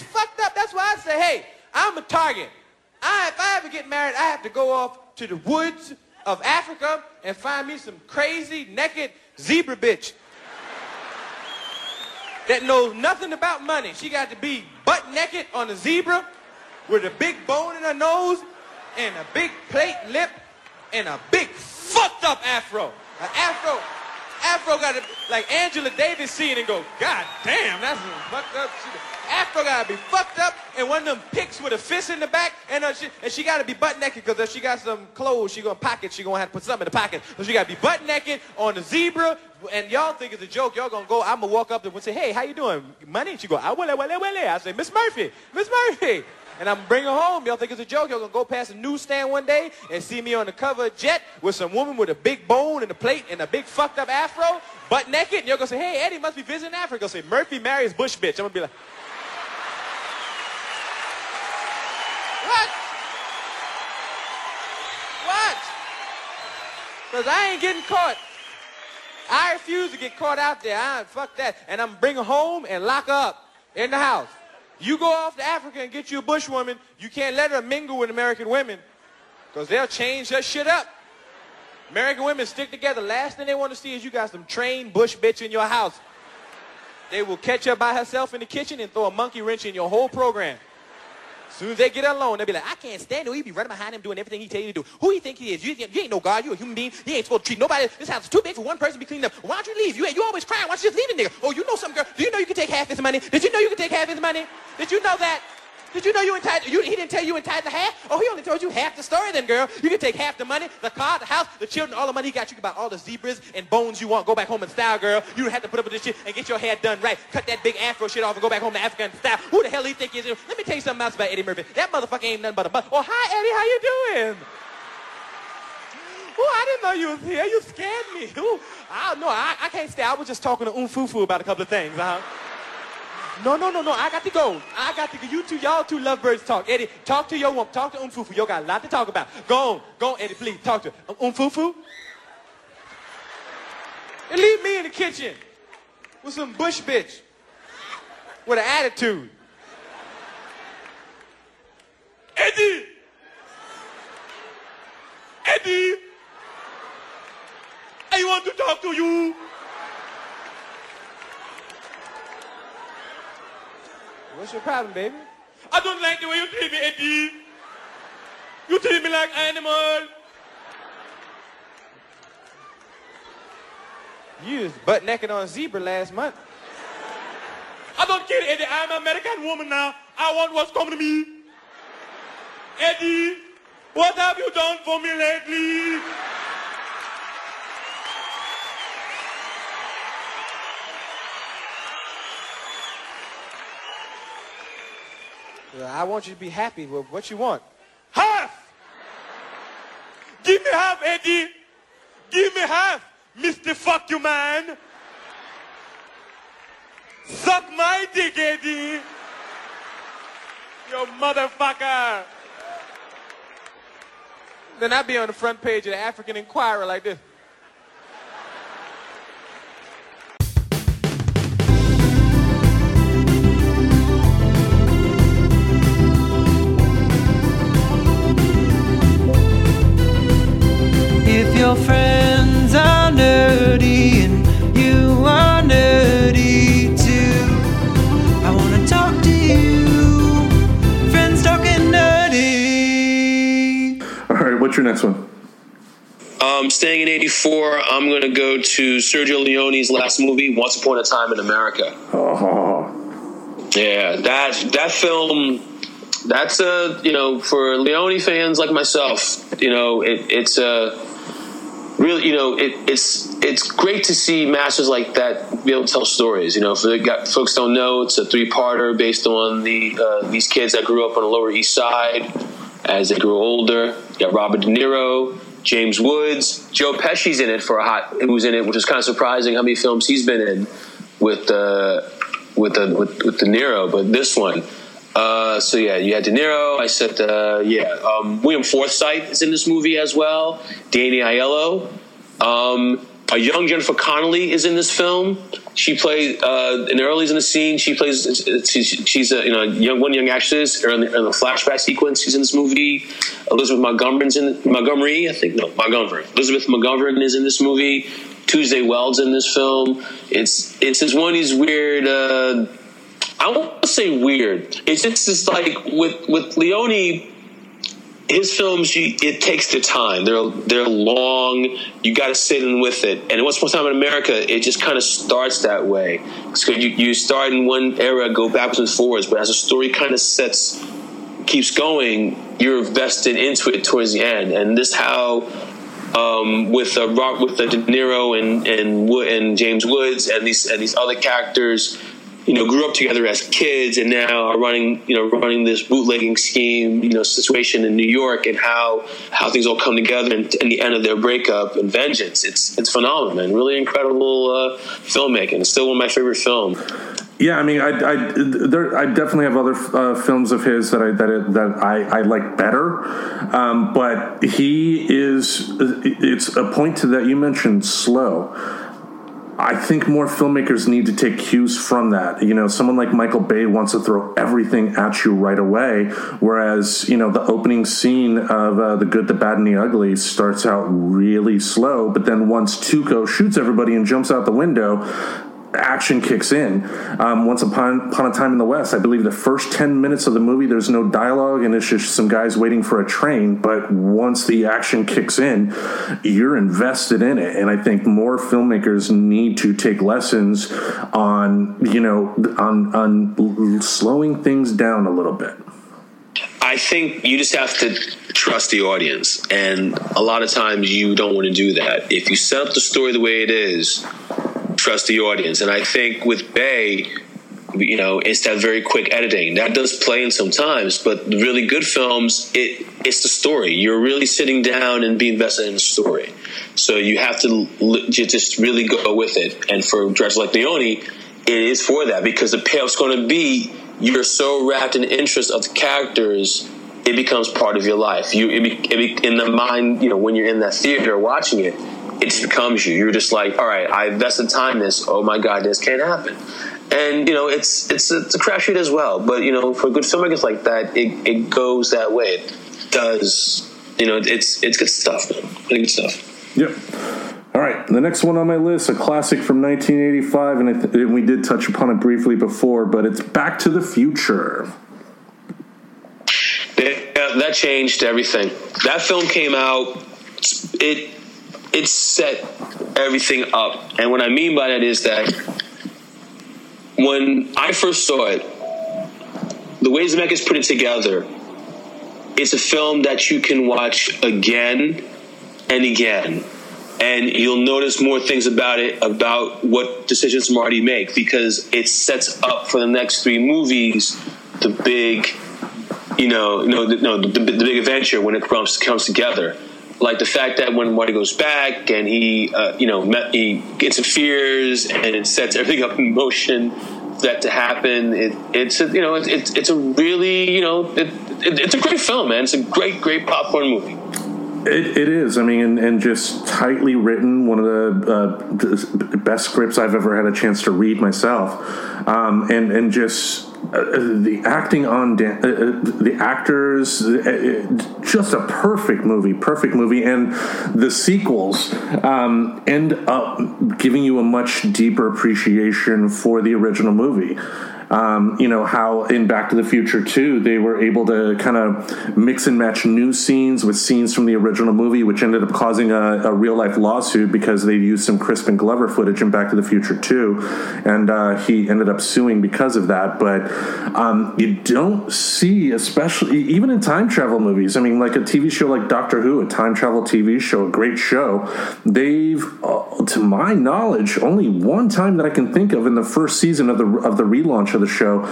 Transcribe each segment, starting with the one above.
it's fucked up. That's why I say, hey, I'm a target. I, if I ever get married, I have to go off to the woods of Africa and find me some crazy, naked zebra bitch that knows nothing about money. She got to be butt naked on a zebra with a big bone in her nose and a big plate lip and a big fucked up afro. An afro. Afro got to, like Angela Davis seeing and go, God damn, that's a fucked up. She, Afro got to be fucked up and one of them picks with a fist in the back and, uh, she, and she got to be butt naked because if she got some clothes she to pocket, she to have to put something in the pocket. So she got to be butt naked on the zebra and y'all think it's a joke. Y'all to go, I'm to walk up to and say, hey, how you doing? Money? She go, I will, will, will, will. I say, Miss Murphy, Miss Murphy and I'm bringing her home. Y'all think it's a joke? Y'all gonna go past a newsstand one day and see me on the cover of Jet with some woman with a big bone and a plate and a big fucked up afro, butt naked, and y'all gonna say, hey, Eddie must be visiting Africa. I'll say, Murphy marries Bush bitch. I'm gonna be like, what? What? Because I ain't getting caught. I refuse to get caught out there. I fuck that. And I'm bring her home and lock her up in the house. You go off to Africa and get you a bush woman, you can't let her mingle with American women because they'll change her shit up. American women stick together. Last thing they want to see is you got some trained bush bitch in your house. They will catch her by herself in the kitchen and throw a monkey wrench in your whole program. Soon as they get alone, they'll be like, I can't stand it. You be running behind him doing everything he tell you to do. Who you think he is? You, you ain't no God. You a human being. You ain't supposed to treat nobody. This house is too big for one person to be cleaned up. Why don't you leave? You, you always crying. Why don't you just leave the nigga? Oh, you know some girl. Do you know you can take half his money? Did you know you can take half his money? Did you know that? Did you know you entitled? You, he didn't tell you entitled to half? Oh, he only told you half the story then, girl. You can take half the money, the car, the house, the children, all the money he got. You can buy all the zebras and bones you want. Go back home in style, girl. You don't have to put up with this shit and get your hair done right. Cut that big afro shit off and go back home to Africa in style. Who the hell do you think he is? Let me tell you something else about Eddie Murphy. That motherfucker ain't nothing but a butt. Oh, hi, Eddie. How you doing? Oh, I didn't know you was here. You scared me. Ooh, I don't know. I, I can't stay. I was just talking to Umfufu about a couple of things. Uh-huh. No, no, no, no. I got to go. I got to go. You two, y'all two lovebirds talk. Eddie, talk to your woman. Talk to Umfufu. Y'all got a lot to talk about. Go on. Go on, Eddie, please. Talk to her. Umfufu. And leave me in the kitchen with some bush bitch with an attitude. Eddie! Eddie! I want to talk to you. What's your problem, baby? I don't like the way you treat me, Eddie. You treat me like animal. You was butt naked on zebra last month. I don't care, Eddie. I'm an American woman now. I want what's coming to me. Eddie, what have you done for me lately? I want you to be happy with what you want. Half! Give me half, Eddie! Give me half, Mr. Fuck You Man! Suck my dick, Eddie! You motherfucker! Then I'd be on the front page of the African Inquirer like this. Your next one? Um, staying in '84, I'm going to go to Sergio Leone's last movie, Once Upon a Time in America. Oh, Yeah, that that film. That's a you know for Leone fans like myself, you know it, it's a really you know it, it's it's great to see masters like that be able to tell stories. You know, for the guy, folks don't know, it's a three parter based on the uh, these kids that grew up on the Lower East Side as they grew older. You got Robert De Niro, James Woods, Joe Pesci's in it for a hot. Who was in it, which is kind of surprising how many films he's been in with uh, with the with, with De Niro, but this one. Uh, so yeah, you had De Niro. I said, uh, yeah, um, William Forsythe is in this movie as well. Danny Aiello. Um, a young Jennifer Connelly is in this film. She plays uh, in the early in the scene. She plays. She's, she's a you know young one young actress. In the, in the flashback sequence, she's in this movie. Elizabeth Montgomery's in Montgomery, I think. No, Montgomery. Elizabeth Montgomery is in this movie. Tuesday Weld's in this film. It's it's just one of these weird. Uh, I won't say weird. It's just, just like with with Leone his films, you, it takes the time. They're they're long. You got to sit in with it. And once upon a time in America, it just kind of starts that way. So you, you start in one era, go backwards and forwards. But as the story kind of sets, keeps going, you're invested into it towards the end. And this how. Um, with uh, Rock, with the De Niro and and and James Woods and these and these other characters, you know, grew up together as kids and now are running, you know, running this bootlegging scheme, you know, situation in New York and how how things all come together and, and the end of their breakup and vengeance. It's it's phenomenal, man. Really incredible uh, filmmaking. It's still one of my favorite films. Yeah, I mean, I I, there, I definitely have other uh, films of his that I that that I, I like better, um, but he is. It's a point to that you mentioned slow I think more filmmakers need to take cues from that. You know, someone like Michael Bay wants to throw everything at you right away, whereas you know the opening scene of uh, the Good, the Bad, and the Ugly starts out really slow, but then once Tuco shoots everybody and jumps out the window, action kicks in. Um, Once upon, upon a time in the West, I believe the first 10 minutes of the movie, there's no dialogue and it's just some guys waiting for a train. But once the action kicks in, you're invested in it. And I think more filmmakers need to take lessons on, you know, on, on slowing things down a little bit. I think you just have to trust the audience. And a lot of times you don't want to do that. If you set up the story the way it is, trust the audience. And I think with Bay, you know, it's that very quick editing that does play in sometimes, but really good films, it it's the story. You're really sitting down and being invested in the story. So you have to you just really go with it. And for directors like Leone, it is for that because the payoff's going to be you're so wrapped in interest of the characters it becomes part of your life. You it be, it be, in the mind, you know, when you're in that theater watching it, it just becomes you. You're just like, all right, I invested time in this. Oh my god, this can't happen. And you know, it's it's a, it's a crash shoot as well. But you know, for good filmmakers like that, it, it goes that way. It does. You know, it's it's good stuff, man. Really good stuff. Yep. All right, the next one on my list, a classic from 1985, and, th- we did touch upon it briefly before, but it's Back to the Future. Yeah, that changed everything. That film came out. It it set everything up. And what I mean by that is that when I first saw it, the way Zemeckis put it together, it's a film that you can watch again and again. And you'll notice more things about it, about what decisions Marty make, because it sets up for the next three movies the big, you know, you know, the, no, the, the big adventure when it comes comes together like the fact that when Marty goes back and he, uh, you know, met, he interferes and it sets everything up in motion for that to happen. It, it's a, you know, it's it's a really you know, it, it, it's a great film, man. It's a great great popcorn movie. It, it is. I mean, and, and, just tightly written. One of the, uh, the, best scripts I've ever had a chance to read myself, um, and and just uh, the acting on Dan, uh, uh the actors, uh, just a perfect movie, perfect movie, and the sequels um, end up giving you a much deeper appreciation for the original movie. Um, you know how in Back to the Future 2 they were able to kind of mix and match new scenes with scenes from the original movie, which ended up causing a, a real life lawsuit because they used some Crispin Glover footage in Back to the Future 2, and uh, he ended up suing because of that. But um, you don't see, especially even in time travel movies. I mean, like a TV show like Doctor Who, a time travel TV show, a great show. They've, uh, to my knowledge, only one time that I can think of in the first season of the of the relaunch the show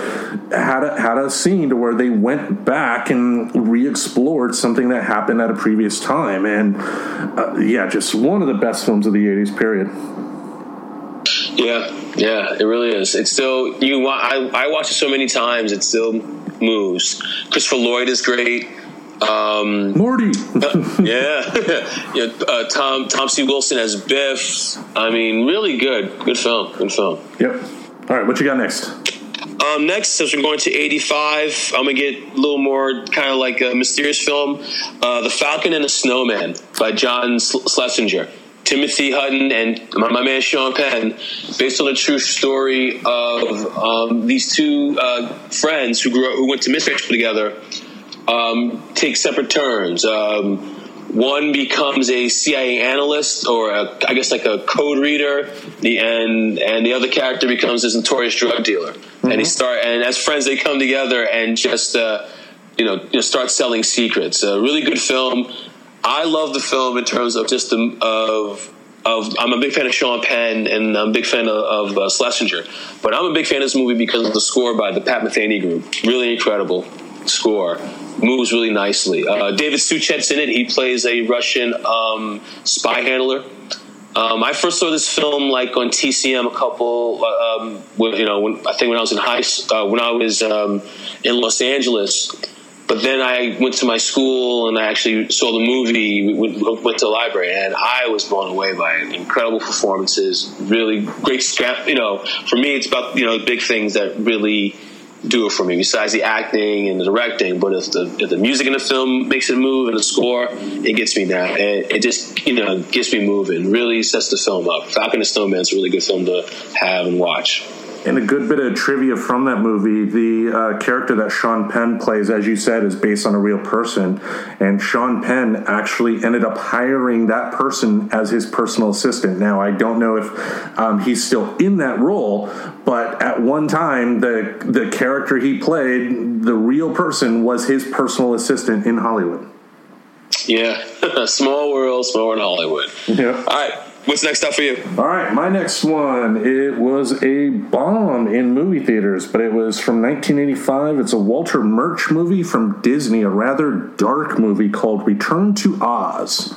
had a, had a scene to where they went back and re-explored something that happened at a previous time, and uh, yeah, just one of the best films of the '80s period. Yeah, yeah, it really is. It's still you. I I watch it so many times. It still moves. Christopher Lloyd is great. Um, Morty. yeah, yeah. Uh, Tom Tom C. Wilson as Biff. I mean, really good, good film, good film. yep. All right, what you got next? Um, next, since we're going to 85, I'm going to get a little more kind of like a mysterious film uh, The Falcon and the Snowman by John Schlesinger. Timothy Hutton and my, my, man Sean Penn, based on a true story of um, these two uh, friends who grew up, who went to Michigan together, um, take separate turns. Um, one becomes a CIA analyst, or a, I guess like a code reader, the, and and the other character becomes this notorious drug dealer. Mm-hmm. And he start and as friends they come together and just uh, you know you know, start selling secrets. A really good film. I love the film in terms of just the of of I'm a big fan of Sean Penn and I'm a big fan of, of uh, Schlesinger, but I'm a big fan of this movie because of the score by the Pat Metheny Group. Really incredible score moves really nicely. Uh, David Suchet's in it. He plays a Russian um, spy handler. Um, I first saw this film like on TCM a couple, uh, um, when, you know, when, I think when I was in high, uh, when I was um, in Los Angeles. But then I went to my school and I actually saw the movie. Went, went to the library and I was blown away by it. Incredible performances, really great. You know, for me, it's about you know big things that really do it for me besides the acting and the directing. But if the if the music in the film makes it move and the score, it gets me. It, it just you know gets me moving. Really sets the film up. Falcon and Snowman is a really good film to have and watch. And a good bit of trivia from that movie the uh, character that Sean Penn plays, as you said, is based on a real person. And Sean Penn actually ended up hiring that person as his personal assistant. Now, I don't know if um, he's still in that role, but at one time, the, the character he played, the real person, was his personal assistant in Hollywood. Yeah, small world, small in Hollywood. Yeah. All right. What's next up for you? All right, my next one. It was a bomb in movie theaters, but it was from 1985. It's a Walter Murch movie from Disney, a rather dark movie called Return to Oz.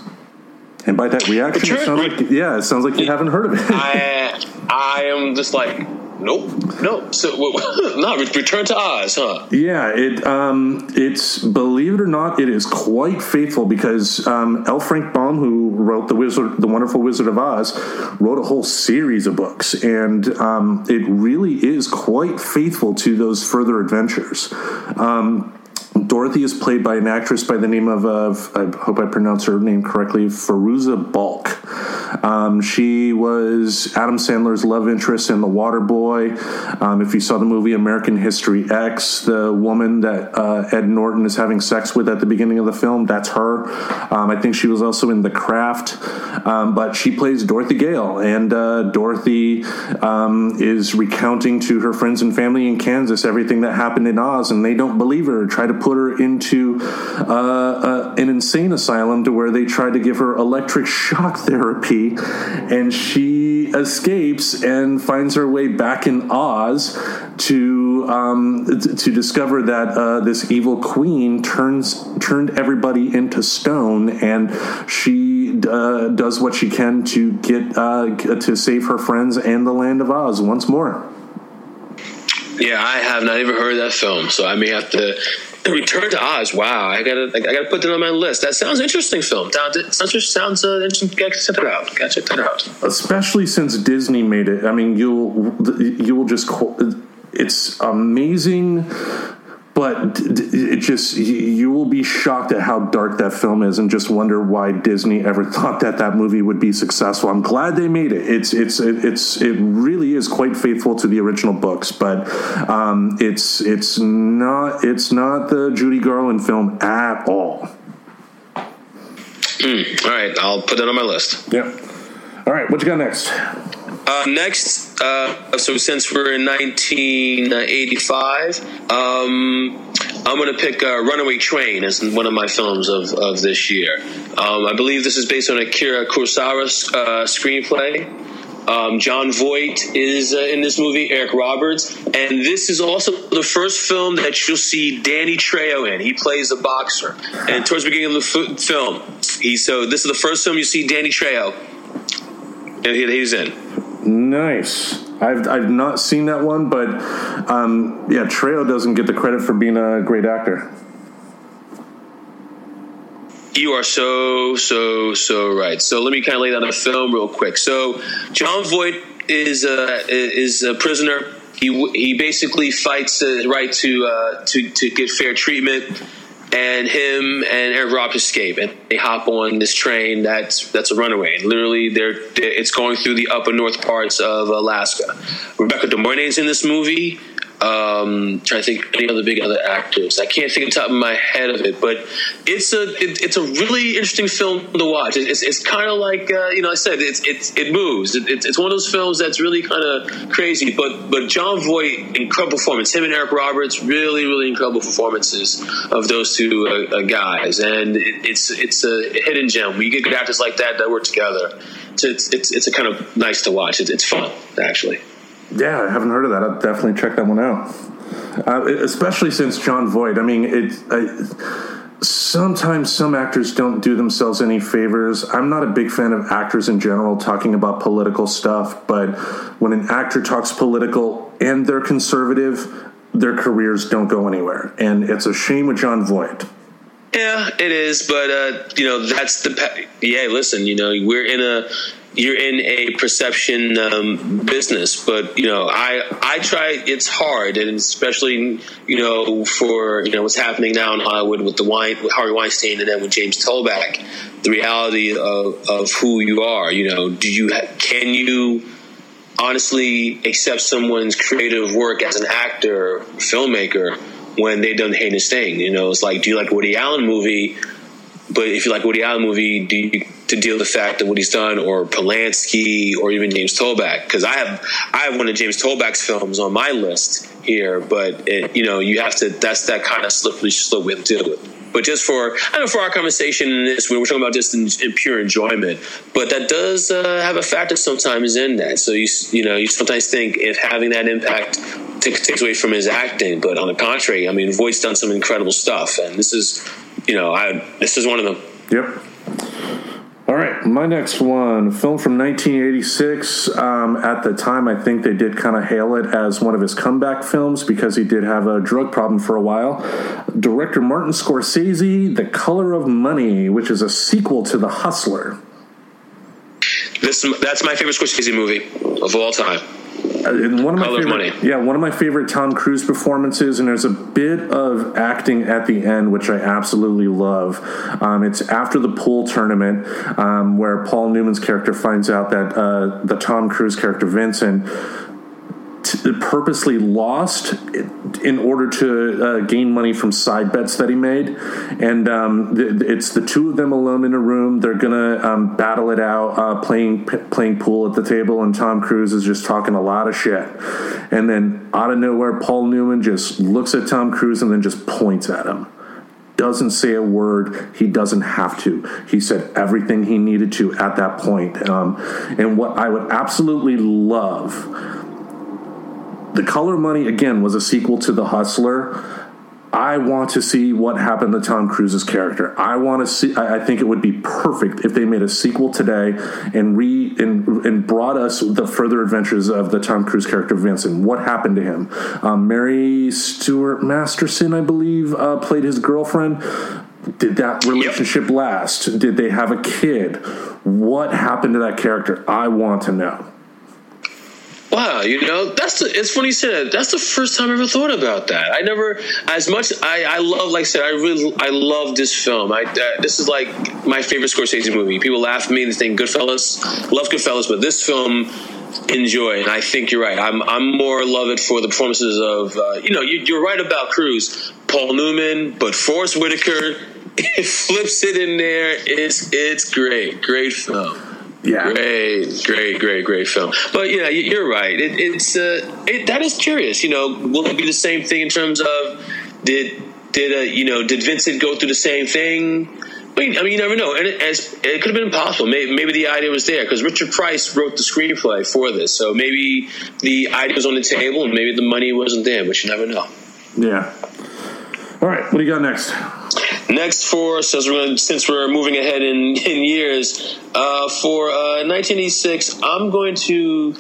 And by that reaction, it sounds like yeah, it sounds like you haven't heard of it. I I am just like Nope. Nope. So, no. Return to Oz, huh? Yeah. It. Um. It's believe it or not, it is quite faithful because um, L. Frank Baum, who wrote the Wizard, the Wonderful Wizard of Oz, wrote a whole series of books, and um, it really is quite faithful to those further adventures. Um, Dorothy is played by an actress by the name of, uh, I hope I pronounce her name correctly, Fairuza Balk. Um, she was Adam Sandler's love interest in The Water Boy. Um, if you saw the movie American History X, the woman that uh, Ed Norton is having sex with at the beginning of the film, that's her. Um, I think she was also in The Craft, um, but she plays Dorothy Gale, and uh, Dorothy um, is recounting to her friends and family in Kansas everything that happened in Oz, and they don't believe her. Try to put her into uh, uh, an insane asylum to where they try to give her electric shock therapy, and she escapes and finds her way back in Oz to um, to discover that uh, this evil queen turns turned everybody into stone, and she uh, does what she can to get uh, to save her friends and the land of Oz once more. Yeah, I have not even heard that film, so I may have to Return to Oz. Wow, I gotta, I gotta put that on my list. That sounds interesting. Film. Sounds, sounds uh, interesting. Check that out. Gotta check that out. Especially since Disney made it. I mean, you'll, you will just. It's amazing but it just you will be shocked at how dark that film is and just wonder why Disney ever thought that that movie would be successful. I'm glad they made it. It's it's it's it really is quite faithful to the original books, but um, it's it's not it's not the Judy Garland film at all. Mm, all right, I'll put that on my list. Yeah. All right, what you got next? Uh, next, uh, so since we're in 1985, um, I'm going to pick uh, Runaway Train as one of my films of, of this year. Um, I believe this is based on Akira Kurosawa's uh, screenplay. Um, Jon Voight is uh, in this movie, Eric Roberts, and this is also the first film that you'll see Danny Trejo in. He plays a boxer, and towards the beginning of the f- film, he so this is the first film you see Danny Trejo, and he, he's in. Nice. I've I've not seen that one, but um, yeah, Trejo doesn't get the credit for being a great actor. You are so so so right. So let me kind of lay down the film real quick. So Jon Voight is uh, is a prisoner. He he basically fights the right to uh, to to get fair treatment. And him and Eric Roberts escape, and they hop on this train that's that's a runaway. And literally, they're, it's going through the upper north parts of Alaska. Rebecca De Mornay is in this movie. Um, trying to think of any other big other actors. I can't think of the top of my head of it, but it's a it, it's a really interesting film to watch. It, it's it's kind of like uh, you know I said it's it's it moves. It, it's it's one of those films that's really kind of crazy. But but Jon Voight incredible performance. Him and Eric Roberts really really incredible performances of those two uh, uh, guys, and it, it's it's a hidden gem. When you get good actors like that that work together, it's it's it's, it's a kind of nice to watch. It's fun actually. Yeah, I haven't heard of that. I'll definitely check that one out. Uh, especially since Jon Voight. I mean, it. I, sometimes some actors don't do themselves any favors. I'm not a big fan of actors in general talking about political stuff, but when an actor talks political and they're conservative, their careers don't go anywhere. And it's a shame with Jon Voight. Yeah, it is, but uh, you know that's the yeah. Listen, you know we're in a you're in a perception um, business, but you know, I I try. It's hard, and especially you know for you know what's happening now in Hollywood with the wine with Weinstein, and then with James Toback, the reality of of who you are. You know, do you can you honestly accept someone's creative work as an actor, filmmaker, when they've done the heinous thing? You know, it's like, do you like Woody Allen movie? But if you like Woody Allen movie, do you to deal with the fact of what he's done, or Polanski, or even James Toback? Because I have I have one of James Toback's films on my list here, but it, you know you have to. That's that kind of slippery slope we have to deal with. But just for I know for our conversation in this, we're talking about just in, in pure enjoyment. But that does uh, have a factor sometimes in that. So you you know you sometimes think if having that impact takes, takes away from his acting, but on the contrary, I mean Voight's done some incredible stuff, and this is you know I this is one of them. Yep. All right, my next one, film from 1986. Um, at the time, I think they did kind of hail it as one of his comeback films because he did have a drug problem for a while. Director Martin Scorsese, The Color of Money, which is a sequel to The Hustler. This that's my favorite Scorsese movie of all time. Uh, one of my Color favorite, Money. yeah, one of my favorite Tom Cruise performances, and there's a bit of acting at the end which I absolutely love. Um, it's after the pool tournament um, where Paul Newman's character finds out that uh, the Tom Cruise character Vincent purposely lost in order to uh, gain money from side bets that he made, and um, th- it's the two of them alone in a room. They're gonna um, battle it out, uh, playing p- playing pool at the table, and Tom Cruise is just talking a lot of shit. And then out of nowhere, Paul Newman just looks at Tom Cruise and then just points at him doesn't say a word. He doesn't have to. He said everything he needed to at that point. Um, and what I would absolutely love the Color Money again was a sequel to The Hustler. I want to see what happened to Tom Cruise's character. I want to see. I I think it would be perfect if they made a sequel today and re and, and brought us the further adventures of the Tom Cruise character Vincent. What happened to him? Um, Mary Stuart Masterson, I believe, uh, played his girlfriend. Did that relationship last? Did they have a kid? What happened to that character? I want to know. Wow, you know that's the. It's funny you said that. That's the first time I ever thought about that. I never, as much. I, I love, like I said, I really, I love this film. I uh, this is like my favorite Scorsese movie. People laugh at me. They think Goodfellas, love Goodfellas, but this film, enjoy. And I think you're right. I'm, I'm more love it for the performances of, uh, you know, you, you're right about Cruise, Paul Newman, but Forest Whitaker. It flips it in there. It's it's great, great film. Yeah. Great, great, great, great film. But yeah, you- you're right. It, it's uh, it, that is curious. You know, will it be the same thing in terms of did did uh, you know did Vincent go through the same thing? I mean, I mean, you never know, and it, it could have been impossible. Maybe, maybe the idea was there because Richard Price wrote the screenplay for this, so maybe the idea was on the table, and maybe the money wasn't there. But you never know. Yeah. All right. What do you got next? Next for since we're gonna, since we're moving ahead in in years, uh, for uh, 1986, I'm going to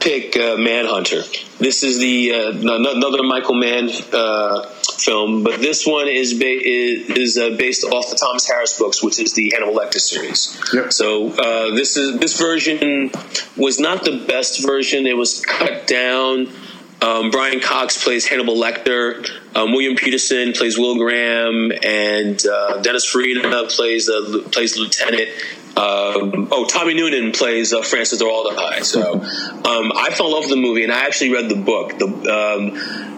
pick uh, Manhunter. This is the uh, another Michael Mann uh, film, but this one is ba- is, is uh, based off the Thomas Harris books, which is the Hannibal Lecter series. Yep. So uh, this is this version was not the best version. It was cut down. Um, Brian Cox plays Hannibal Lecter. Um, William Petersen plays Will Graham, and uh, Dennis Farina plays the plays lieutenant. Um, oh, Tommy Noonan plays uh, Francis Dollarhyde. So um, I fell in love with the movie, and I actually read the book. The um,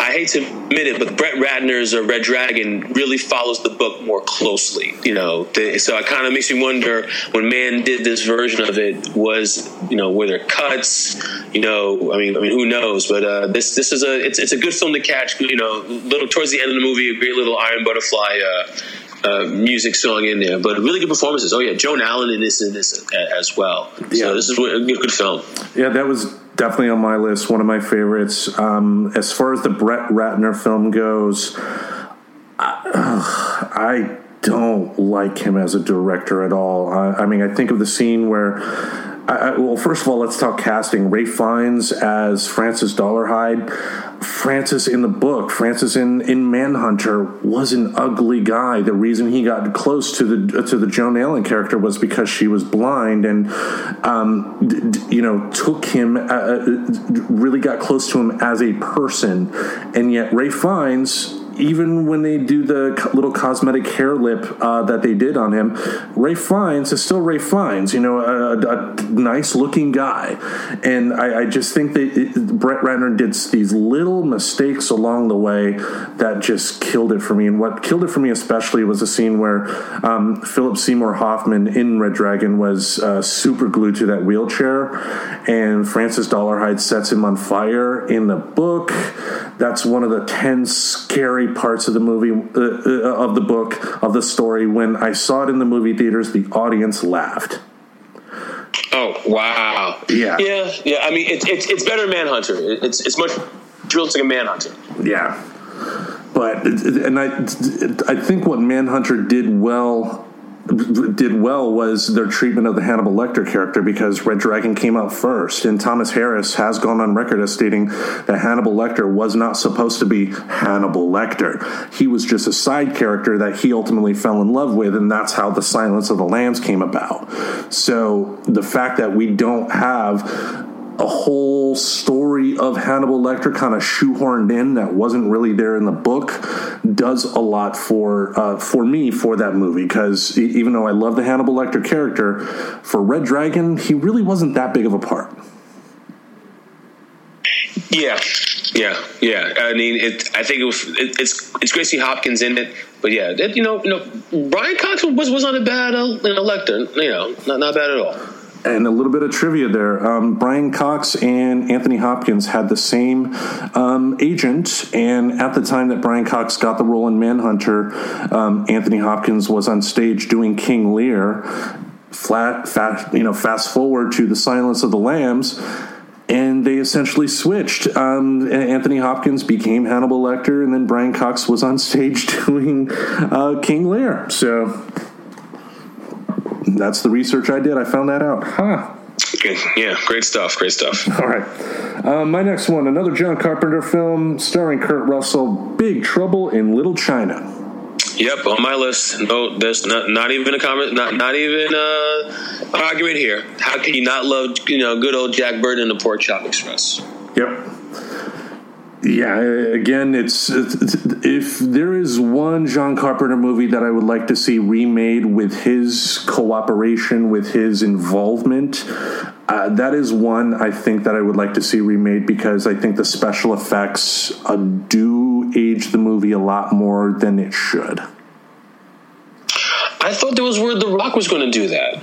I hate to admit it, but Brett Ratner's uh, Red Dragon really follows the book more closely. You know, so it kind of makes me wonder when Man did this version of it was you know were there cuts? You know, I mean, I mean, who knows? But uh, this this is a it's it's a good film to catch. You know, little towards the end of the movie, a great little Iron Butterfly. Uh, uh, music song in there, but really good performances. Oh yeah, Joan Allen in this in this as well. Yeah. So this is a good film. Yeah, that was definitely on my list. One of my favorites. Um, as far as the Brett Ratner film goes, I, I don't like him as a director at all. I, I mean, I think of the scene where. I, well, first of all, let's talk casting. Ralph Fiennes as Francis Dollarhyde. Francis in the book, Francis in, in Manhunter was an ugly guy. The reason he got close to the to the Joan Allen character was because she was blind, and um, d- d- you know took him, uh, really got close to him as a person, and yet Ralph Fiennes even when they do the little cosmetic hair lip uh, that they did on him, Ralph Fiennes is still Ralph Fiennes, you know, a, a, nice looking guy. And I, I just think that it, Brett Ratner did these little mistakes along the way that just killed it for me. And what killed it for me especially was a scene where um, Philip Seymour Hoffman in Red Dragon was uh, super glued to that wheelchair, and Francis Dollarhyde sets him on fire in the book. That's one of the 10 scary parts of the movie, uh, uh, of the book, of the story. When I saw it in the movie theaters, the audience laughed. Oh wow! Yeah. yeah, yeah. I mean, it's it's it's better than Manhunter. It's it's much realistic than a Manhunter. Yeah. But and I I think what Manhunter did well did well was their treatment of the Hannibal Lecter character because Red Dragon came out first and Thomas Harris has gone on record as stating that Hannibal Lecter was not supposed to be Hannibal Lecter. He was just a side character that he ultimately fell in love with and that's how the Silence of the Lambs came about. So the fact that we don't have a whole story of Hannibal Lecter kind of shoehorned in that wasn't really there in the book does a lot for uh, for me for that movie because even though I love the Hannibal Lecter character, for Red Dragon he really wasn't that big of a part. Yeah, yeah, yeah. I mean, it. I think it was. It, it's it's Gracie Hopkins in it, but yeah, it, you know, you know, Brian Cox was was not a bad uh, know, Lecter. You know, not not bad at all. And a little bit of trivia there. Um, Brian Cox and Anthony Hopkins had the same um, agent, and at the time that Brian Cox got the role in Manhunter, um, Anthony Hopkins was on stage doing King Lear. Flat, fast, you know, fast forward to the Silence of the Lambs, and they essentially switched. Um, Anthony Hopkins became Hannibal Lecter, and then Brian Cox was on stage doing uh, King Lear. So that's the research I did. I found that out. Huh. Yeah, great stuff. Great stuff. All right. Um, my next one, another John Carpenter film starring Kurt Russell, Big Trouble in Little China. Yep, on my list. No, there's not, not even a comment. Not not even uh, argument here. How can you not love you know good old Jack Burton and the Pork Chop Express? Yep. Yeah, again, it's, it's if there is one John Carpenter movie that I would like to see remade with his cooperation, with his involvement, uh, that is one I think that I would like to see remade because I think the special effects uh, do age the movie a lot more than it should. I thought there was word The Rock was going to do that.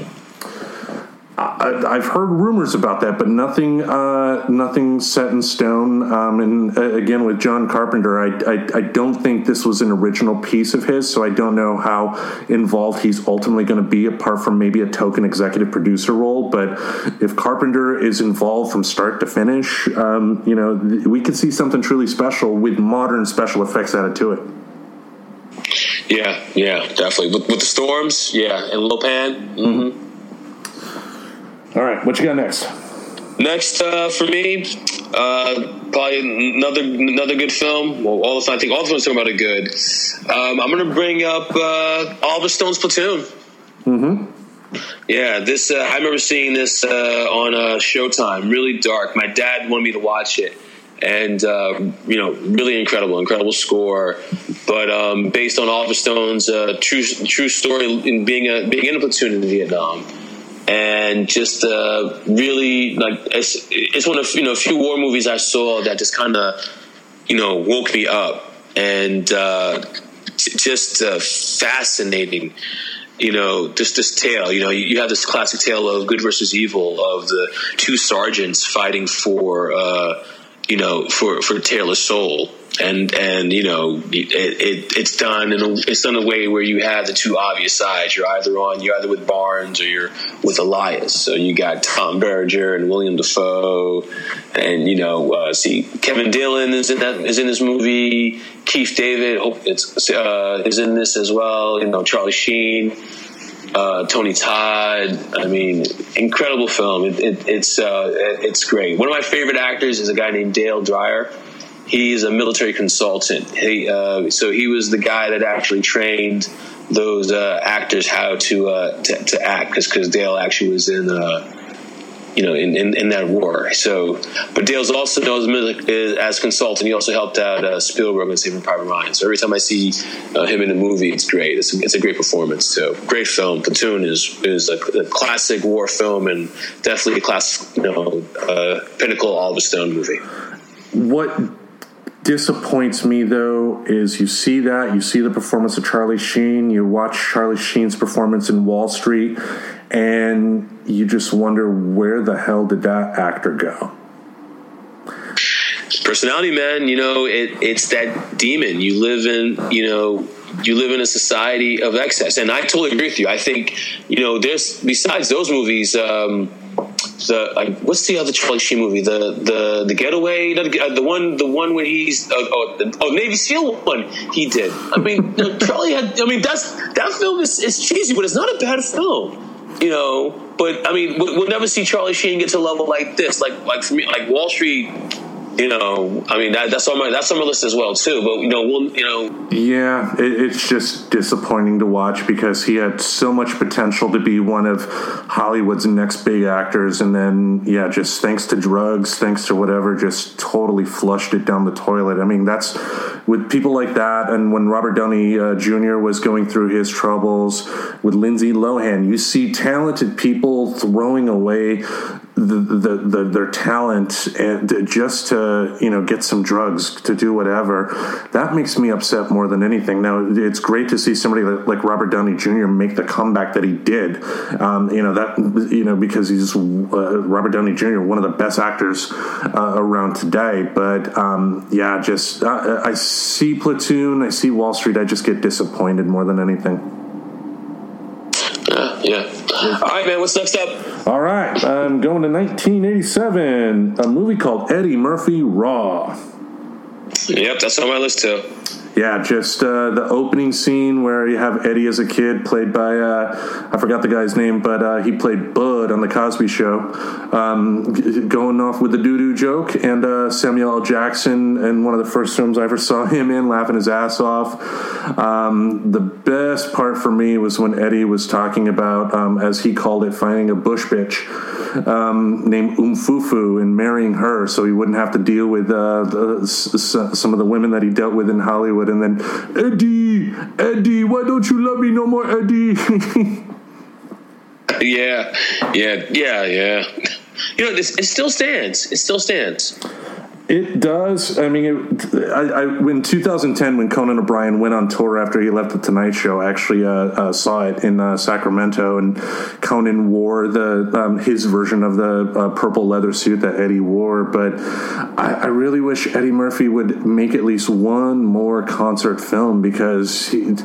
I, I've heard rumors about that, but nothing, uh, nothing set in stone. Um, and uh, again, with John Carpenter, I, I, I don't think this was an original piece of his, so I don't know how involved he's ultimately going to be, apart from maybe a token executive producer role. But if Carpenter is involved from start to finish, um, you know, th- we could see something truly special with modern special effects added to it. Yeah, yeah, definitely. With, with the storms, yeah, and Lo Pan. Mm-hmm. All right, what you got next? Next uh, for me, uh, probably another another good film. Well, all the I think all the films talking about are good. Um, I'm going to bring up uh, Oliver Stone's Platoon. Mm-hmm. Yeah, this uh, I remember seeing this uh, on uh, Showtime. Really dark. My dad wanted me to watch it, and uh, you know, really incredible, incredible score. But um, based on Oliver Stone's uh, true true story in being a being in a platoon in Vietnam, and just uh, really like it's, it's one of you know a few war movies I saw that just kind of you know woke me up and uh, t- just uh, fascinating you know, this this tale. You know, you, you, have this classic tale of good versus evil of the two sergeants fighting for, uh, you know, for for Taylor's soul, and and you know, it, it it's done in a, it's done a way where you have the two obvious sides. You're either on you're either with Barnes or you're with Elias. So you got Tom Berenger and Willem Dafoe, and you know, uh, see Kevin Dillon is in that is in this movie. Keith David it's uh, is in this as well. You know, Charlie Sheen. Uh, Tony Todd. I mean, incredible film. It, it, it's uh, it's great. One of my favorite actors is a guy named Dale Dreyer. He's a military consultant. He, uh, so he was the guy that actually trained those uh, actors how to uh, to, to, act because Dale actually was in uh, you know, in, in, in, that war. So, but Dale's also knows as a consultant. He also helped out uh, Spielberg in Saving Private Ryan. So every time I see uh, him in a movie, it's great. It's a, it's a great performance too. Great film. Platoon is is a, a classic war film and definitely a classic, you know, pinnacle Oliver Stone movie. What disappoints me though is you see that you see the performance of Charlie Sheen, you watch Charlie Sheen's performance in Wall Street and you just wonder where the hell did that actor go? Personality, man. You know, it, it's that demon. You live in, you know, you live in a society of excess, and I totally agree with you. I think, you know, there's besides those movies. Um, the like, what's the other Charlie Sheen movie? The the the Getaway, the, uh, the one the one where he's oh, oh, the, oh Navy SEAL one he did. I mean, you know, Charlie had. I mean, that's that film is, is cheesy, but it's not a bad film you know, but I mean, we'll never see Charlie Sheen get to a level like this. Like, like for me, like Wall Street you know, I mean that, that's on my that's on my list as well too. But you know, we'll you know, yeah, it, it's just disappointing to watch because he had so much potential to be one of Hollywood's next big actors, and then yeah, just thanks to drugs, thanks to whatever, just totally flushed it down the toilet. I mean, that's with people like that, and when Robert Downey uh, Jr. was going through his troubles with Lindsay Lohan, you see talented people throwing away the, the, the, their talent and just to you know get some drugs to do whatever that makes me upset more than anything now it's great to see somebody like, Robert Downey Jr. make the comeback that he did um, you know that you know because he's uh, Robert Downey Jr. one of the best actors uh, around today but um, yeah just uh, I see Platoon I see Wall Street I just get disappointed more than anything yeah, yeah. All right, man. What's next up? All right, I'm going to 1987. A movie called Eddie Murphy Raw. Yep, that's on my list too. Yeah, just uh, the opening scene where you have Eddie as a kid, played by uh, I forgot the guy's name, but uh, he played Bud on the Cosby Show, um, going off with the doo doo joke, and uh, Samuel L. Jackson, and one of the first films I ever saw him in, laughing his ass off. Um, the best part for me was when Eddie was talking about, um, as he called it, finding a bush bitch um, named Umfufu and marrying her, so he wouldn't have to deal with uh, the, some of the women that he dealt with in Hollywood and then Eddie, Eddie, why don't you love me no more, Eddie? yeah, yeah, yeah, yeah. You know, this it still stands. It still stands. It does. I mean, it, I, I, in 2010, when Conan O'Brien went on tour after he left the Tonight Show, I actually uh, uh, saw it in uh, Sacramento, and Conan wore the um, his version of the uh, purple leather suit that Eddie wore. But I, I, really wish Eddie Murphy would make at least one more concert film because he,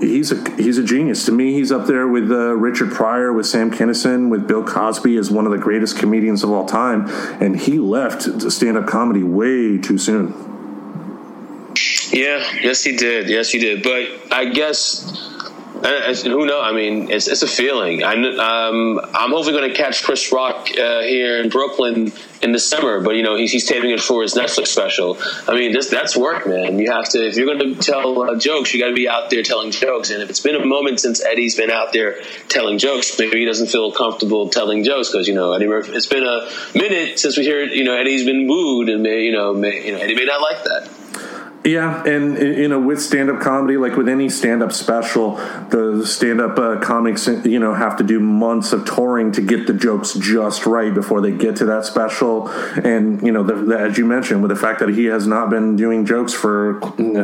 he's a he's a genius. To me, he's up there with uh, Richard Pryor, with Sam Kinison, with Bill Cosby as one of the greatest comedians of all time, and he left stand up comedy way too soon. Yeah, yes, he did. Yes, he did. But I guess And who knows? I mean, it's it's a feeling. I'm um, I'm hopefully going to catch Chris Rock uh, here in Brooklyn in the summer, but you know he's, he's taping it for his Netflix special. I mean, this that's work, man. You have to if you're going to tell uh, jokes, you got to be out there telling jokes. And if it's been a moment since Eddie's been out there telling jokes, maybe he doesn't feel comfortable telling jokes because you know Eddie Murphy. It's been a minute since we hear you know Eddie's been booed, and may, you know may, you know Eddie may not like that. Yeah, and you know, with stand-up comedy, like with any stand-up special, the stand-up uh, comics, you know, have to do months of touring to get the jokes just right before they get to that special. And you know, the, the, as you mentioned, with the fact that he has not been doing jokes for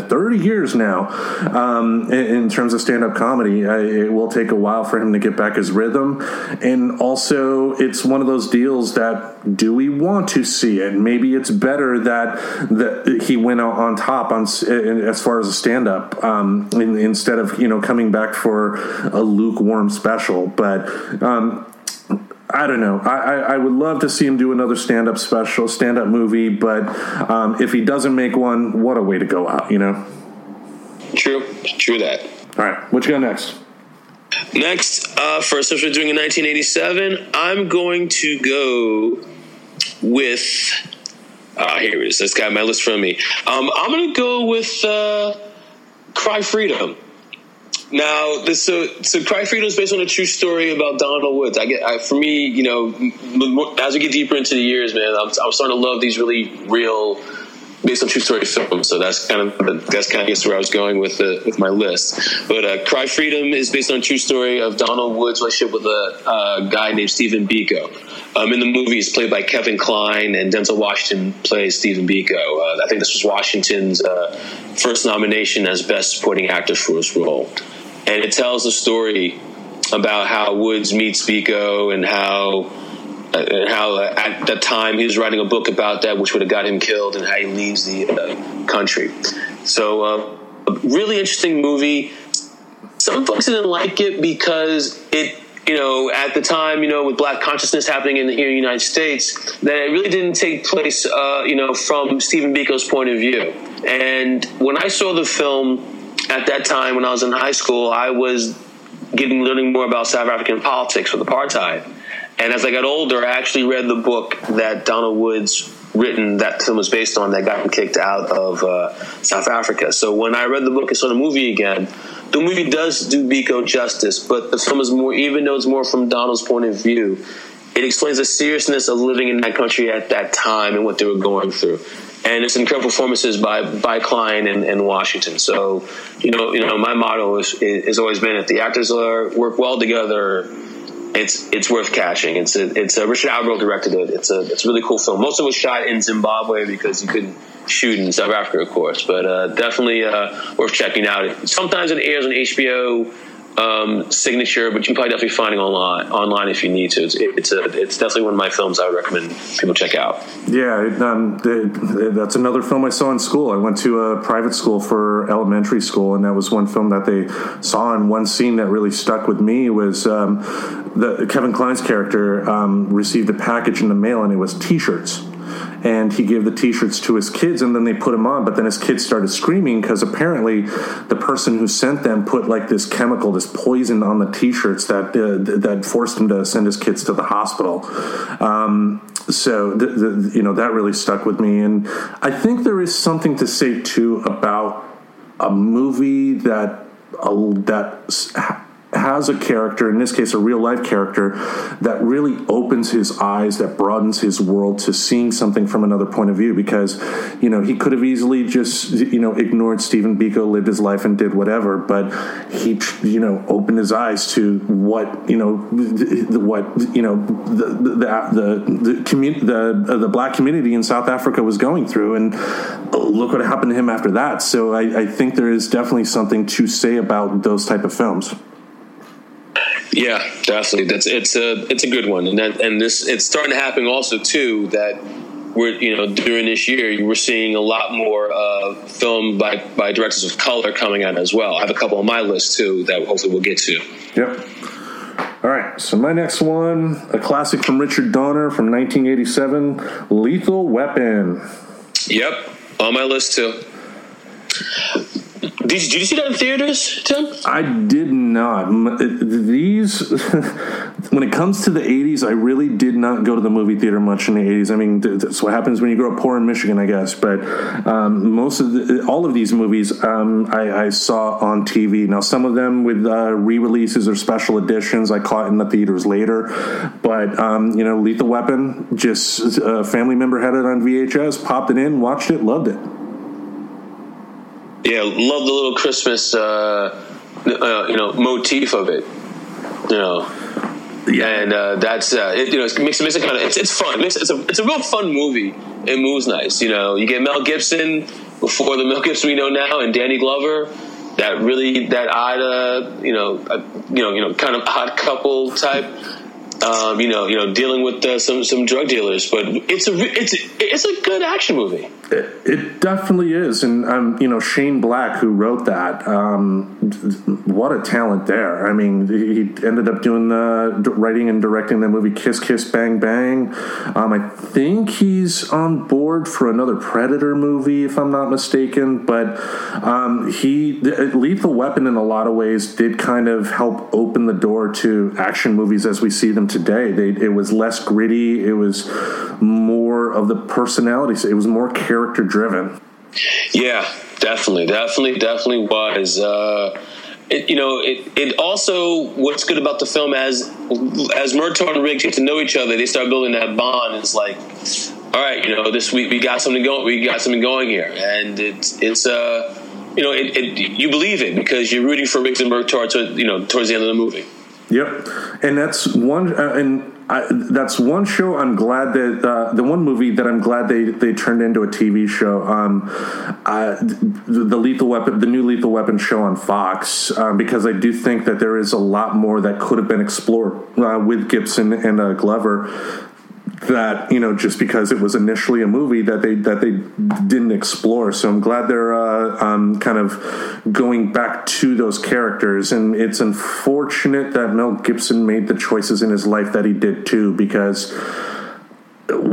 thirty years now, um, in, in, terms of stand-up comedy, uh, it will take a while for him to get back his rhythm. And also, it's one of those deals that do we want to see it? Maybe it's better that that he went out on top on as far as a stand up um, in, instead of you know coming back for a lukewarm special. But um, I don't know. I, I, would love to see him do another stand up special, stand up movie. But um, if he doesn't make one, what a way to go out, you know? True. True that. All right. What you got next? Next, uh, first since we're doing in 1987, I'm going to go with uh, here it is. It's got my list from me. Um, I'm to go with uh, Cry Freedom. Now, this so, so Cry Freedom is based on a true story about Donald Woods. I get I, for me, you know, as we get deeper into the years, man, I'm, I'm starting to love these really real based on true story films. So that's kind of that's kind of where I was going with the, with my list. But uh, Cry Freedom is based on true story of Donald Wood's relationship with a uh, guy named Stephen Biko. Um, in the movie, it's played by Kevin Kline, and Denzel Washington plays Stephen Biko. Uh, I think this was Washington's uh, first nomination as Best Supporting Actor for his role, and it tells the story about how Woods meets Biko and how and how uh, at the time he was writing a book about that, which would have got him killed, and how he leaves the uh, country. So, uh, a really interesting movie. Some folks didn't like it because it, you know, at the time, you know, with black consciousness happening in the, here in the United States, that it really didn't take place, uh, you know, from Stephen Biko's point of view. And when I saw the film at that time, when I was in high school, I was getting learning more about South African politics with apartheid and as I got older, I actually read the book that Donald Woods written that film was based on that got him kicked out of uh, South Africa. So when I read the book and saw the movie again, the movie does do Biko justice, but the film is more, even though it's more from Donald's point of view, it explains the seriousness of living in that country at that time and what they were going through. And it's incredible performances by by Kline and, and Washington. So, you know, you know, my motto is, is always been if the actors are work well together, it's it's worth catching. It's a, it's a, Richard Attenborough directed it. It's a it's a really cool film. Most of it was shot in Zimbabwe because you couldn't shoot in South Africa, of course. But uh, definitely uh, worth checking out. Sometimes it airs on HBO um, signature, but you can probably definitely find it online online if you need to. It's it's, a, it's definitely one of my films I would recommend people check out. Yeah, it, um, it, that's another film I saw in school. I went to a private school for elementary school, and that was one film that they saw. And one scene that really stuck with me was um, the Kevin Kline's character um, received a package in the mail, and it was T-shirts and he gave the t-shirts to his kids and then they put them on but then his kids started screaming because apparently the person who sent them put like this chemical this poison on the t-shirts that uh, that forced him to send his kids to the hospital. Um, so you know that really stuck with me and i think there is something to say too about a movie that uh, that has a character, in this case, a real life character, that really opens his eyes, that broadens his world to seeing something from another point of view. Because, you know, he could have easily just, you know, ignored Stephen Biko, lived his life, and did whatever. But he, you know, opened his eyes to what, you know, the, what, you know, the the the the, community, the, uh, the black community in South Africa was going through, and look what happened to him after that. So I, I think there is definitely something to say about those type of films. Yeah, definitely. That's it's a it's a good one, and that, and this it's starting to happen also too that we're you know during this year we're seeing a lot more uh, film by by directors of color coming out as well. I have a couple on my list too that hopefully we'll get to. Yep. All right, so my next one, a classic from Richard Donner from 1987, Lethal Weapon. Yep, on my list too. Did, did you see that in theaters, Tim? I did not. These, when it comes to the 80s, I really did not go to the movie theater much in the 80s. I mean, that's what happens when you grow up poor in Michigan, I guess. But um, most of the, all of these movies um, I, I saw on TV. Now, some of them with uh, re releases or special editions, I caught in the theaters later. But, um, you know, Lethal Weapon, just a family member had it on VHS, popped it in, watched it, loved it. Yeah, love the little Christmas, uh, uh, you know, motif of it. You know, Yeah. and uh, that's uh, it, you know, it makes, it makes it kind of it's, it's fun. It makes, it's a it's a real fun movie. It moves nice. You know, you get Mel Gibson before the Mel Gibson we know now, and Danny Glover. That really that odd, uh, you know, uh, you know, you know, kind of odd couple type. Um, you know, you know, dealing with uh, some some drug dealers, but it's a it's it's a good action movie. It, it definitely is, and um, you know Shane Black, who wrote that, um, what a talent there. I mean, he ended up doing the writing and directing the movie Kiss Kiss Bang Bang. Um, I think he's on board for another Predator movie, if I'm not mistaken. But um, he Lethal Weapon, in a lot of ways, did kind of help open the door to action movies as we see them today. They, it was less gritty. It was more of the personalities. It was more character driven. Yeah, definitely, definitely, definitely was. Uh, it, you know, it, it also what's good about the film as as Murtaugh and Riggs get to know each other, they start building that bond. It's like, all right, you know, this week we got something going. We got something going here, and it's it's uh, you know, it, it, you believe it because you're rooting for Riggs and Murtaugh to you know towards the end of the movie. Yep, and that's one, uh, and I, that's one show. I'm glad that uh, the one movie that I'm glad they they turned into a TV show. Um, uh, the, Lethal Weapon, the new Lethal Weapon show on Fox, um, because I do think that there is a lot more that could have been explored uh, with Gibson and uh, Glover that you know just because it was initially a movie that they that they didn't explore. So i'm glad they're uh, um, kind of going back to those characters. And it's unfortunate that mel gibson made the choices in his life that he did too because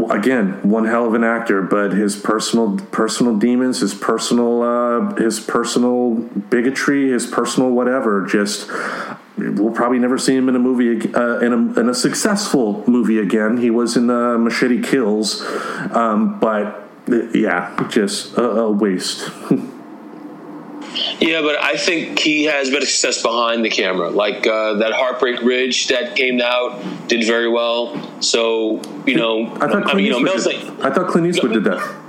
again one hell of an actor but his personal personal demons his personal uh, his personal bigotry his personal whatever just we'll probably never see him in a movie uh, in, a, in a successful movie again he was in uh, machete kills um, but yeah just a, a waste Yeah, but I think he has better success behind the camera. Like uh, that Heartbreak Ridge that came out did very well. So you know, I thought Clint I mean, you know, Eastwood did, like I thought Clint Eastwood did that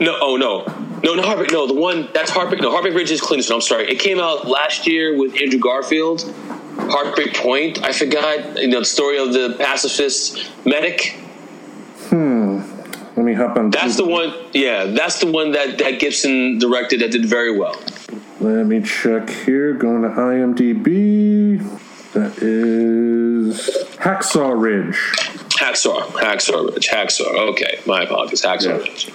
no, oh no, no, no, Heartbreak, no, the one that's Heartbreak, no, Heartbreak Ridge is Clint Eastwood. I'm sorry, it came out last year with Andrew Garfield. Heartbreak Point, I forgot. You know, the story of the pacifist medic. Hmm. Let me hop on That's the one. Yeah, that's the one that that Gibson directed that did very well. Let me check here. Going to IMDb. That is Hacksaw Ridge. Hacksaw, Hacksaw Ridge, Hacksaw. Okay, my apologies, Hacksaw Yeah. Ridge.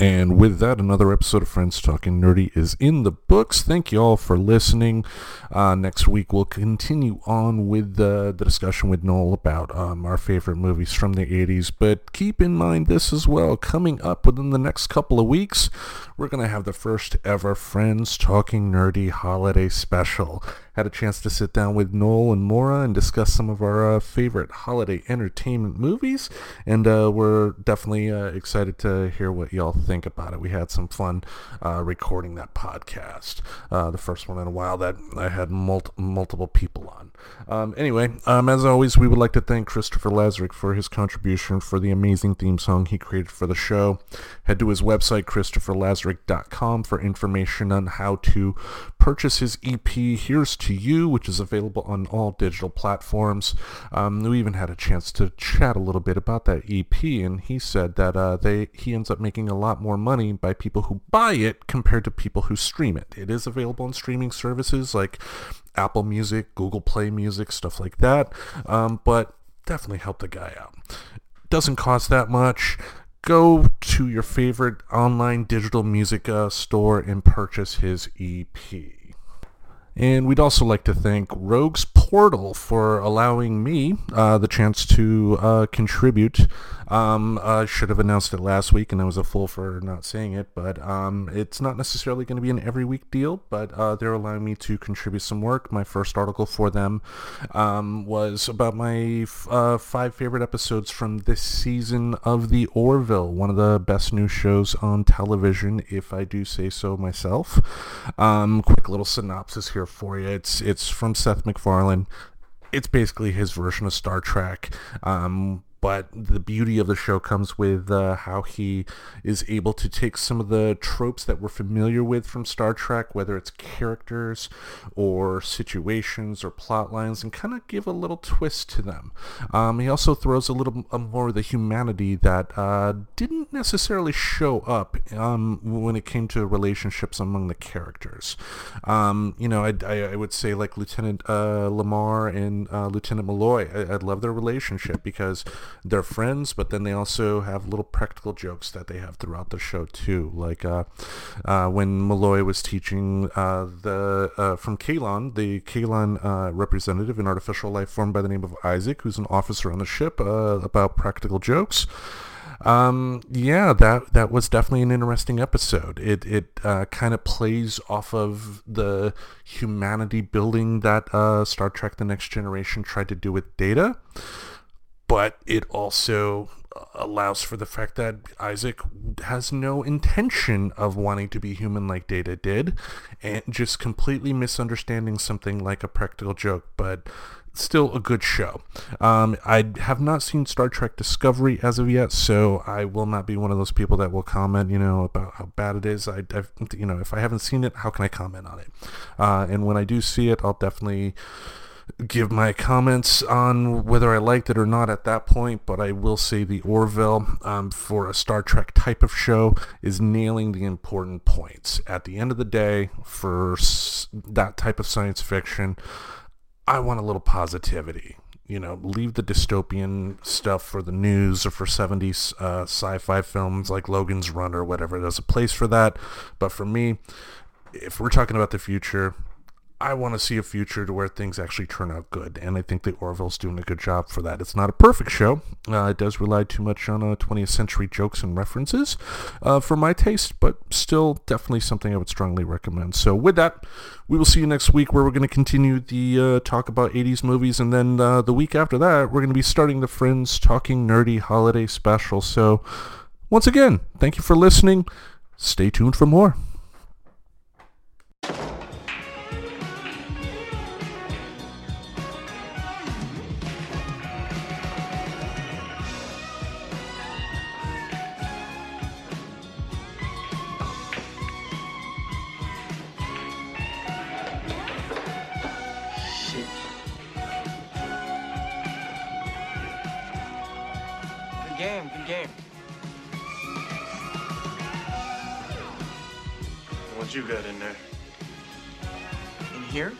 And with that, another episode of Friends Talking Nerdy is in the books. Thank you all for listening. Uh, next week, we'll continue on with the, the discussion with Noel about um, our favorite movies from the 80s. But keep in mind this as well. Coming up within the next couple of weeks, we're going to have the first ever Friends Talking Nerdy holiday special. Had a chance to sit down with Noel and Mora and discuss some of our uh, favorite holiday entertainment movies. And uh, we're definitely uh, excited to hear what y'all think about it. We had some fun uh, recording that podcast. Uh, the first one in a while that I had mul- multiple people on. Um, anyway, um, as always, we would like to thank Christopher Lazarick for his contribution for the amazing theme song he created for the show. Head to his website, ChristopherLazarick.com, for information on how to purchase his EP, Here's to You, which is available on all digital platforms. Um, we even had a chance to chat a little bit about that EP, and he said that uh, they he ends up making a lot more money by people who buy it compared to people who stream it. It is available on streaming services like Apple Music, Google Play Music, stuff like that. Um, but definitely help the guy out. Doesn't cost that much. Go to your favorite online digital music uh, store and purchase his EP. And we'd also like to thank Rogues Portal for allowing me uh, the chance to uh, contribute. Um, I should have announced it last week, and I was a fool for not saying it. But um, it's not necessarily going to be an every week deal, but uh, they're allowing me to contribute some work. My first article for them um, was about my f- uh, five favorite episodes from this season of The Orville, one of the best new shows on television, if I do say so myself. Um, quick little synopsis here for you. It's it's from Seth MacFarlane. It's basically his version of Star Trek. Um, but the beauty of the show comes with uh, how he is able to take some of the tropes that we're familiar with from Star Trek, whether it's characters or situations or plot lines, and kind of give a little twist to them. Um, he also throws a little more of the humanity that uh, didn't necessarily show up um, when it came to relationships among the characters. Um, you know, I, I, I, would say like Lieutenant uh, LaMarr and uh, Lieutenant Malloy. I, I love their relationship because they're friends, but then they also have little practical jokes that they have throughout the show too. Like uh, uh, when Malloy was teaching uh, the uh, from Kaylon, the Kaylon uh, representative, an artificial life form by the name of Isaac, who's an officer on the ship, about practical jokes. Um, yeah, that that was definitely an interesting episode. It it uh, kind of plays off of the humanity building that uh, Star Trek: The Next Generation tried to do with Data but it also uh, allows for the fact that Isaac has no intention of wanting to be human like Data did, and just completely misunderstanding something like a practical joke, but still a good show. Um, I have not seen Star Trek Discovery as of yet, so I will not be one of those people that will comment, you know, about how bad it is. I, I've, you know, if I haven't seen it, how can I comment on it? Uh, and when I do see it, I'll definitely give my comments on whether I liked it or not at that point, but I will say the Orville, um, for a Star Trek type of show, is nailing the important points. At the end of the day, for s- that type of science fiction, I want a little positivity. You know, leave the dystopian stuff for the news or for 70s uh, sci-fi films like Logan's Run or whatever. There's a place for that. But for me, if we're talking about the future, I want to see a future to where things actually turn out good, and I think the Orville's doing a good job for that. It's not a perfect show. Uh, it does rely too much on uh, 20th century jokes and references uh, for my taste, but still definitely something I would strongly recommend. So with that, we will see you next week where we're going to continue the uh, talk about 80s movies, and then uh, the week after that, we're going to be starting the Friends Talking Nerdy Holiday Special. So once again, thank you for listening. Stay tuned for more. Game. What you got in there? In here?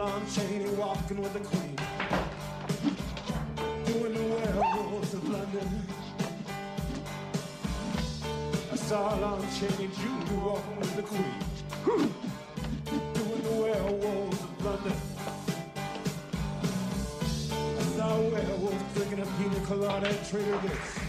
Lon Chaney walking with the Queen, doing the werewolves of London. I saw Lon Chaney Jr. walking with the Queen. Trader Vic's.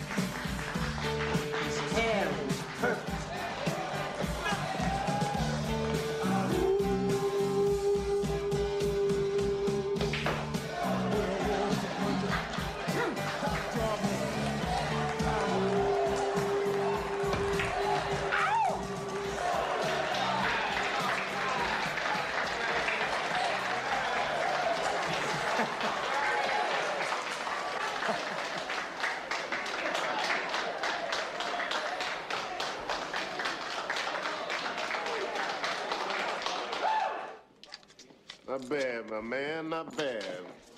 Man, not bad.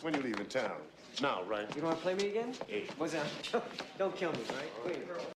When you leaving town? Now, right? You don't want to play me again? Hey. What's that? Don't kill me, right? Wait.